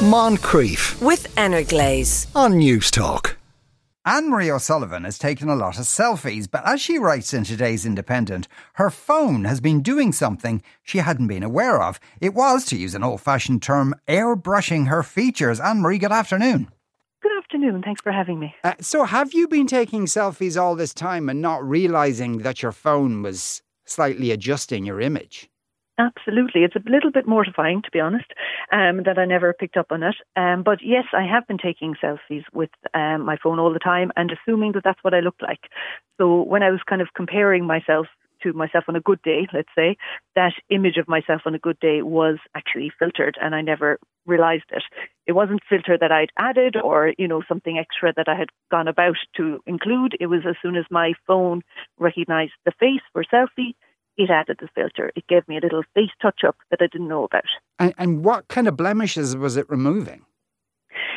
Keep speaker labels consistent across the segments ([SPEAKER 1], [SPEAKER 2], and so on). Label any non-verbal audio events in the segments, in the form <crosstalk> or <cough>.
[SPEAKER 1] Moncrieff
[SPEAKER 2] with Energlaze.
[SPEAKER 1] on News Talk.
[SPEAKER 3] Ann Marie O'Sullivan has taken a lot of selfies, but as she writes in today's Independent, her phone has been doing something she hadn't been aware of. It was, to use an old fashioned term, airbrushing her features. Ann Marie, good afternoon.
[SPEAKER 4] Good afternoon. Thanks for having me.
[SPEAKER 5] Uh, so, have you been taking selfies all this time and not realizing that your phone was slightly adjusting your image?
[SPEAKER 4] Absolutely. It's a little bit mortifying, to be honest, um, that I never picked up on it. Um, but yes, I have been taking selfies with um, my phone all the time and assuming that that's what I look like. So when I was kind of comparing myself to myself on a good day, let's say, that image of myself on a good day was actually filtered and I never realized it. It wasn't filter that I'd added or, you know, something extra that I had gone about to include. It was as soon as my phone recognized the face for selfie, it added the filter. It gave me a little face touch up that I didn't know about.
[SPEAKER 5] And, and what kind of blemishes was it removing?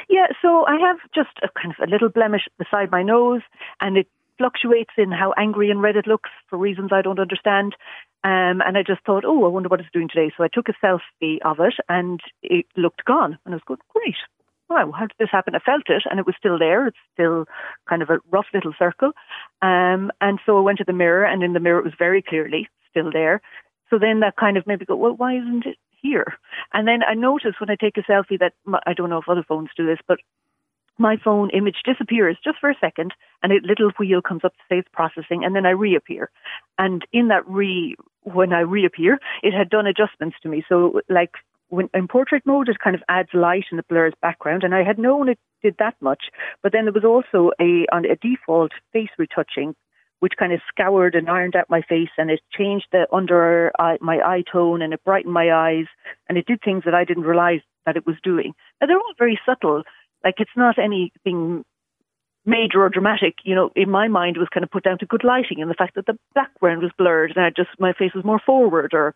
[SPEAKER 4] Yeah, so I have just a kind of a little blemish beside my nose, and it fluctuates in how angry and red it looks for reasons I don't understand. Um, and I just thought, oh, I wonder what it's doing today. So I took a selfie of it, and it looked gone. And I was going, great. Wow, how did this happen? I felt it, and it was still there. It's still kind of a rough little circle. Um, and so I went to the mirror, and in the mirror it was very clearly still there. So then that kind of made me go, well, why isn't it here? And then I noticed when I take a selfie that my, I don't know if other phones do this, but my phone image disappears just for a second and a little wheel comes up to say it's processing and then I reappear. And in that re, when I reappear, it had done adjustments to me. So like when in portrait mode, it kind of adds light and it blurs background. And I had known it did that much, but then there was also a, on a default face retouching which kind of scoured and ironed out my face and it changed the under eye, my eye tone and it brightened my eyes and it did things that I didn't realize that it was doing. Now they're all very subtle. Like it's not anything major or dramatic, you know, in my mind was kind of put down to good lighting and the fact that the background was blurred and I just my face was more forward or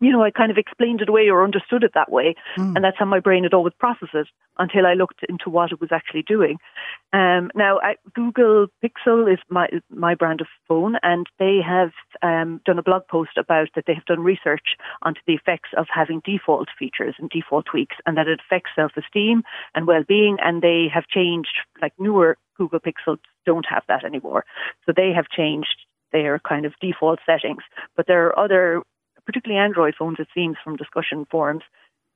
[SPEAKER 4] you know, I kind of explained it away or understood it that way. And that's how my brain had always processed it until I looked into what it was actually doing. Um, now, I, Google Pixel is my my brand of phone, and they have um, done a blog post about that they have done research onto the effects of having default features and default tweaks, and that it affects self-esteem and well-being. And they have changed, like newer Google Pixels don't have that anymore, so they have changed their kind of default settings. But there are other particularly Android phones, it seems from discussion forums,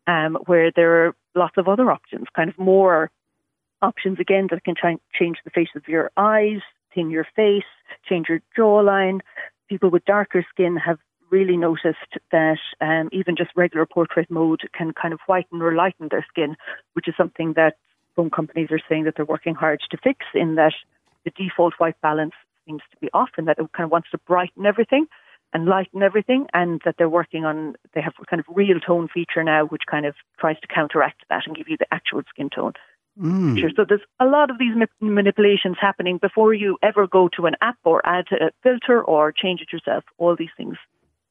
[SPEAKER 4] um, where there are lots of other options, kind of more options again that can try change the face of your eyes, thin your face, change your jawline. People with darker skin have really noticed that um, even just regular portrait mode can kind of whiten or lighten their skin, which is something that phone companies are saying that they're working hard to fix in that the default white balance seems to be off and that it kind of wants to brighten everything and lighten everything, and that they're working on, they have a kind of real tone feature now, which kind of tries to counteract that and give you the actual skin tone. Hmm. feature. So there's a lot of these ma- manipulations happening before you ever go to an app or add a filter or change it yourself. All these things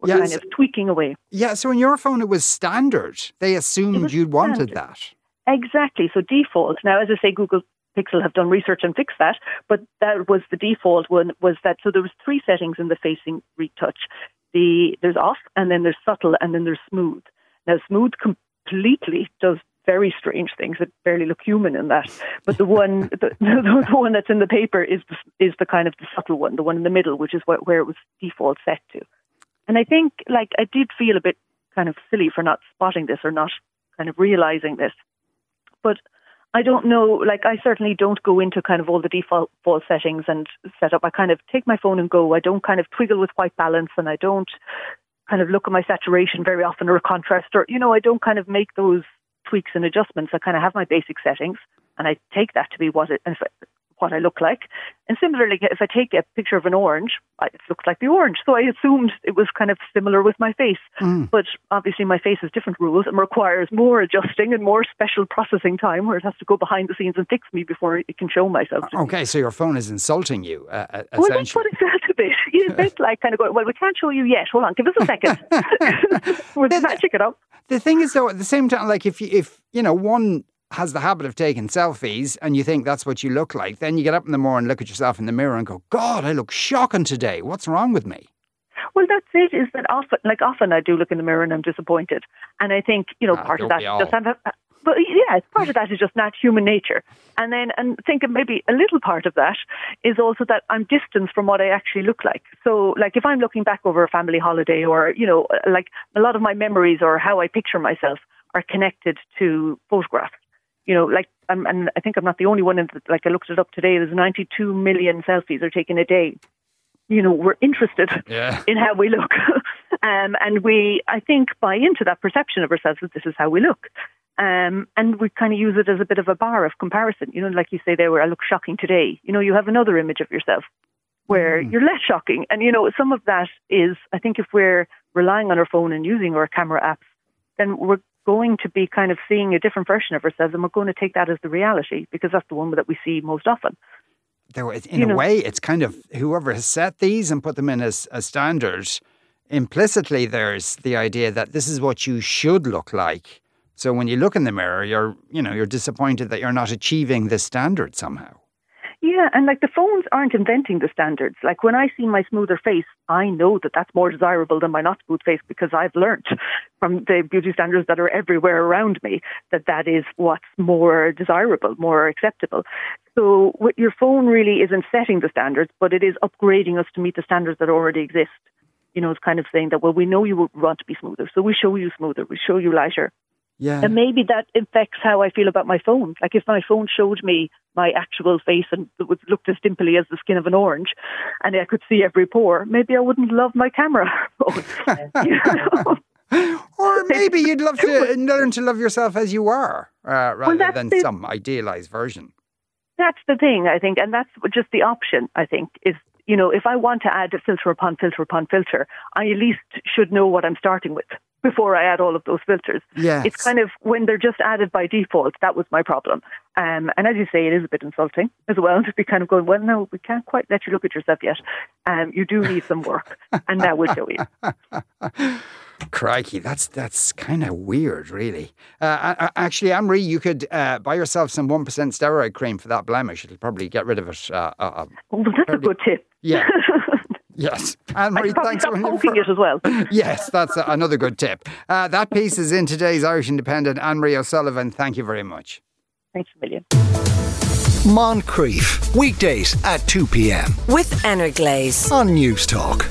[SPEAKER 4] we're
[SPEAKER 5] Yes.
[SPEAKER 4] kind of tweaking away.
[SPEAKER 5] Yeah, so in your phone it was standard. They assumed you'd wanted that.
[SPEAKER 4] Exactly. So default. Now, as I say, Google Pixel have done research and fixed that, but that was the default one. Was that so? There was three settings in the facing retouch. The there's off, and then there's subtle, and then there's smooth. Now, smooth completely does very strange things that barely look human in that. But the one, <laughs> the, the, one that's in the paper is the, is the kind of the subtle one, the one in the middle, which is where, where it was default set to. And I think, like, I did feel a bit kind of silly for not spotting this or not kind of realizing this. But I don't know, like, I certainly don't go into kind of all the default settings and set up. I kind of take my phone and go. I don't kind of twiggle with white balance and I don't kind of look at my saturation very often or contrast or, you know, I don't kind of make those tweaks and adjustments. I kind of have my basic settings and I take that to be what it, what I look like. And similarly, if I take a picture of an orange, it looks like the orange. So I assumed it was kind of similar with my face. But obviously, my face has different rules and requires more adjusting and more special processing time where it has to go behind the scenes and fix me before it can show myself.
[SPEAKER 5] Okay, so your phone is insulting you, uh, uh,
[SPEAKER 4] Well, that's what it felt a bit. <laughs> You bit like kind of going, well, we can't show you yet. Hold on, give us a second. <laughs> <laughs> We're it up.
[SPEAKER 5] The thing is, though, at the same time, like if you, if you know one has the habit of taking selfies and you think that's what you look like, then you get up in the morning, look at yourself in the mirror, and go, "God, I look shocking today. What's wrong with me?"
[SPEAKER 4] Well, that's it. Is that often, like often, I do look in the mirror and I'm disappointed, and I think you know
[SPEAKER 5] Ah,
[SPEAKER 4] part of that does have. But yeah, part of that is just not human nature. And then, and thinking maybe a little part of that is also that I'm distanced from what I actually look like. So, like if I'm looking back over a family holiday, or you know, like a lot of my memories or how I picture myself are connected to photographs. You know, like, I'm, and I think I'm not the only one. In the, like I looked it up today. There's 92 million selfies are taken a day. You know, we're interested
[SPEAKER 5] Yeah.
[SPEAKER 4] in how we look. <laughs> um, and we, I think, buy into that perception of ourselves that this is how we look. Um, and we kind of use it as a bit of a bar of comparison. You know, like you say there, where I look shocking today. You know, you have another image of yourself where you're less shocking. And, you know, some of that is, I think, if we're relying on our phone and using our camera apps, then we're going to be kind of seeing a different version of ourselves and we're going to take that as the reality because that's the one that we see most often.
[SPEAKER 5] there in
[SPEAKER 4] You
[SPEAKER 5] a
[SPEAKER 4] know-
[SPEAKER 5] way, it's kind of whoever has set these and put them in as, as standards. Implicitly, there's the idea that this is what you should look like. So when you look in the mirror, you're you know you're disappointed that you're not achieving this standard somehow.
[SPEAKER 4] Yeah, and like the phones aren't inventing the standards. Like when I see my smoother face, I know that that's more desirable than my not smooth face because I've learnt from the beauty standards that are everywhere around me that that is what's more desirable, more acceptable. So what your phone really isn't setting the standards, but it is upgrading us to meet the standards that already exist. You know, it's kind of saying that, well, we know you want to be smoother, so we show you smoother, we show you lighter.
[SPEAKER 5] Yeah.
[SPEAKER 4] And maybe that affects how I feel about my phone. Like if my phone showed me my actual face and it would looked as dimply as the skin of an orange, and I could see every pore, maybe I wouldn't love my camera. <laughs>
[SPEAKER 5] Or <laughs> <laughs> maybe you'd love to learn to love yourself as you are, uh, rather
[SPEAKER 4] that's
[SPEAKER 5] than
[SPEAKER 4] the-
[SPEAKER 5] some idealized version.
[SPEAKER 4] That's the thing, I think, and that's just the option. I think is you know if I want to add a filter upon filter upon filter, I at least should know what I'm starting with before I add all of those filters.
[SPEAKER 5] Yes.
[SPEAKER 4] It's kind of when they're just added by default. That was my problem. Um, and as you say, it is a bit insulting as well <laughs> to be kind of going, well, no, we can't quite let you look at yourself yet. Um, you do need some work, and that will show you.
[SPEAKER 5] Crikey, that's that's kind of weird, really. Uh, actually, Ann-Marie, you could uh, buy yourself some one percent steroid cream for that blemish. It'll probably get rid of it. Uh, uh, uh,
[SPEAKER 4] Oh, well, that's a good tip.
[SPEAKER 5] yeah. <laughs> yes,
[SPEAKER 4] Ann-Marie,
[SPEAKER 5] thanks
[SPEAKER 4] stop
[SPEAKER 5] a
[SPEAKER 4] poking
[SPEAKER 5] for-
[SPEAKER 4] it as well. <laughs>
[SPEAKER 5] Yes, that's a- another good tip. Uh, that piece is in today's Irish Independent. Ann-Marie O'Sullivan, thank you very much.
[SPEAKER 4] Thanks a million.
[SPEAKER 1] Moncrieff, weekdays at 2 p.m.
[SPEAKER 2] with Energlaze.
[SPEAKER 1] on Newstalk.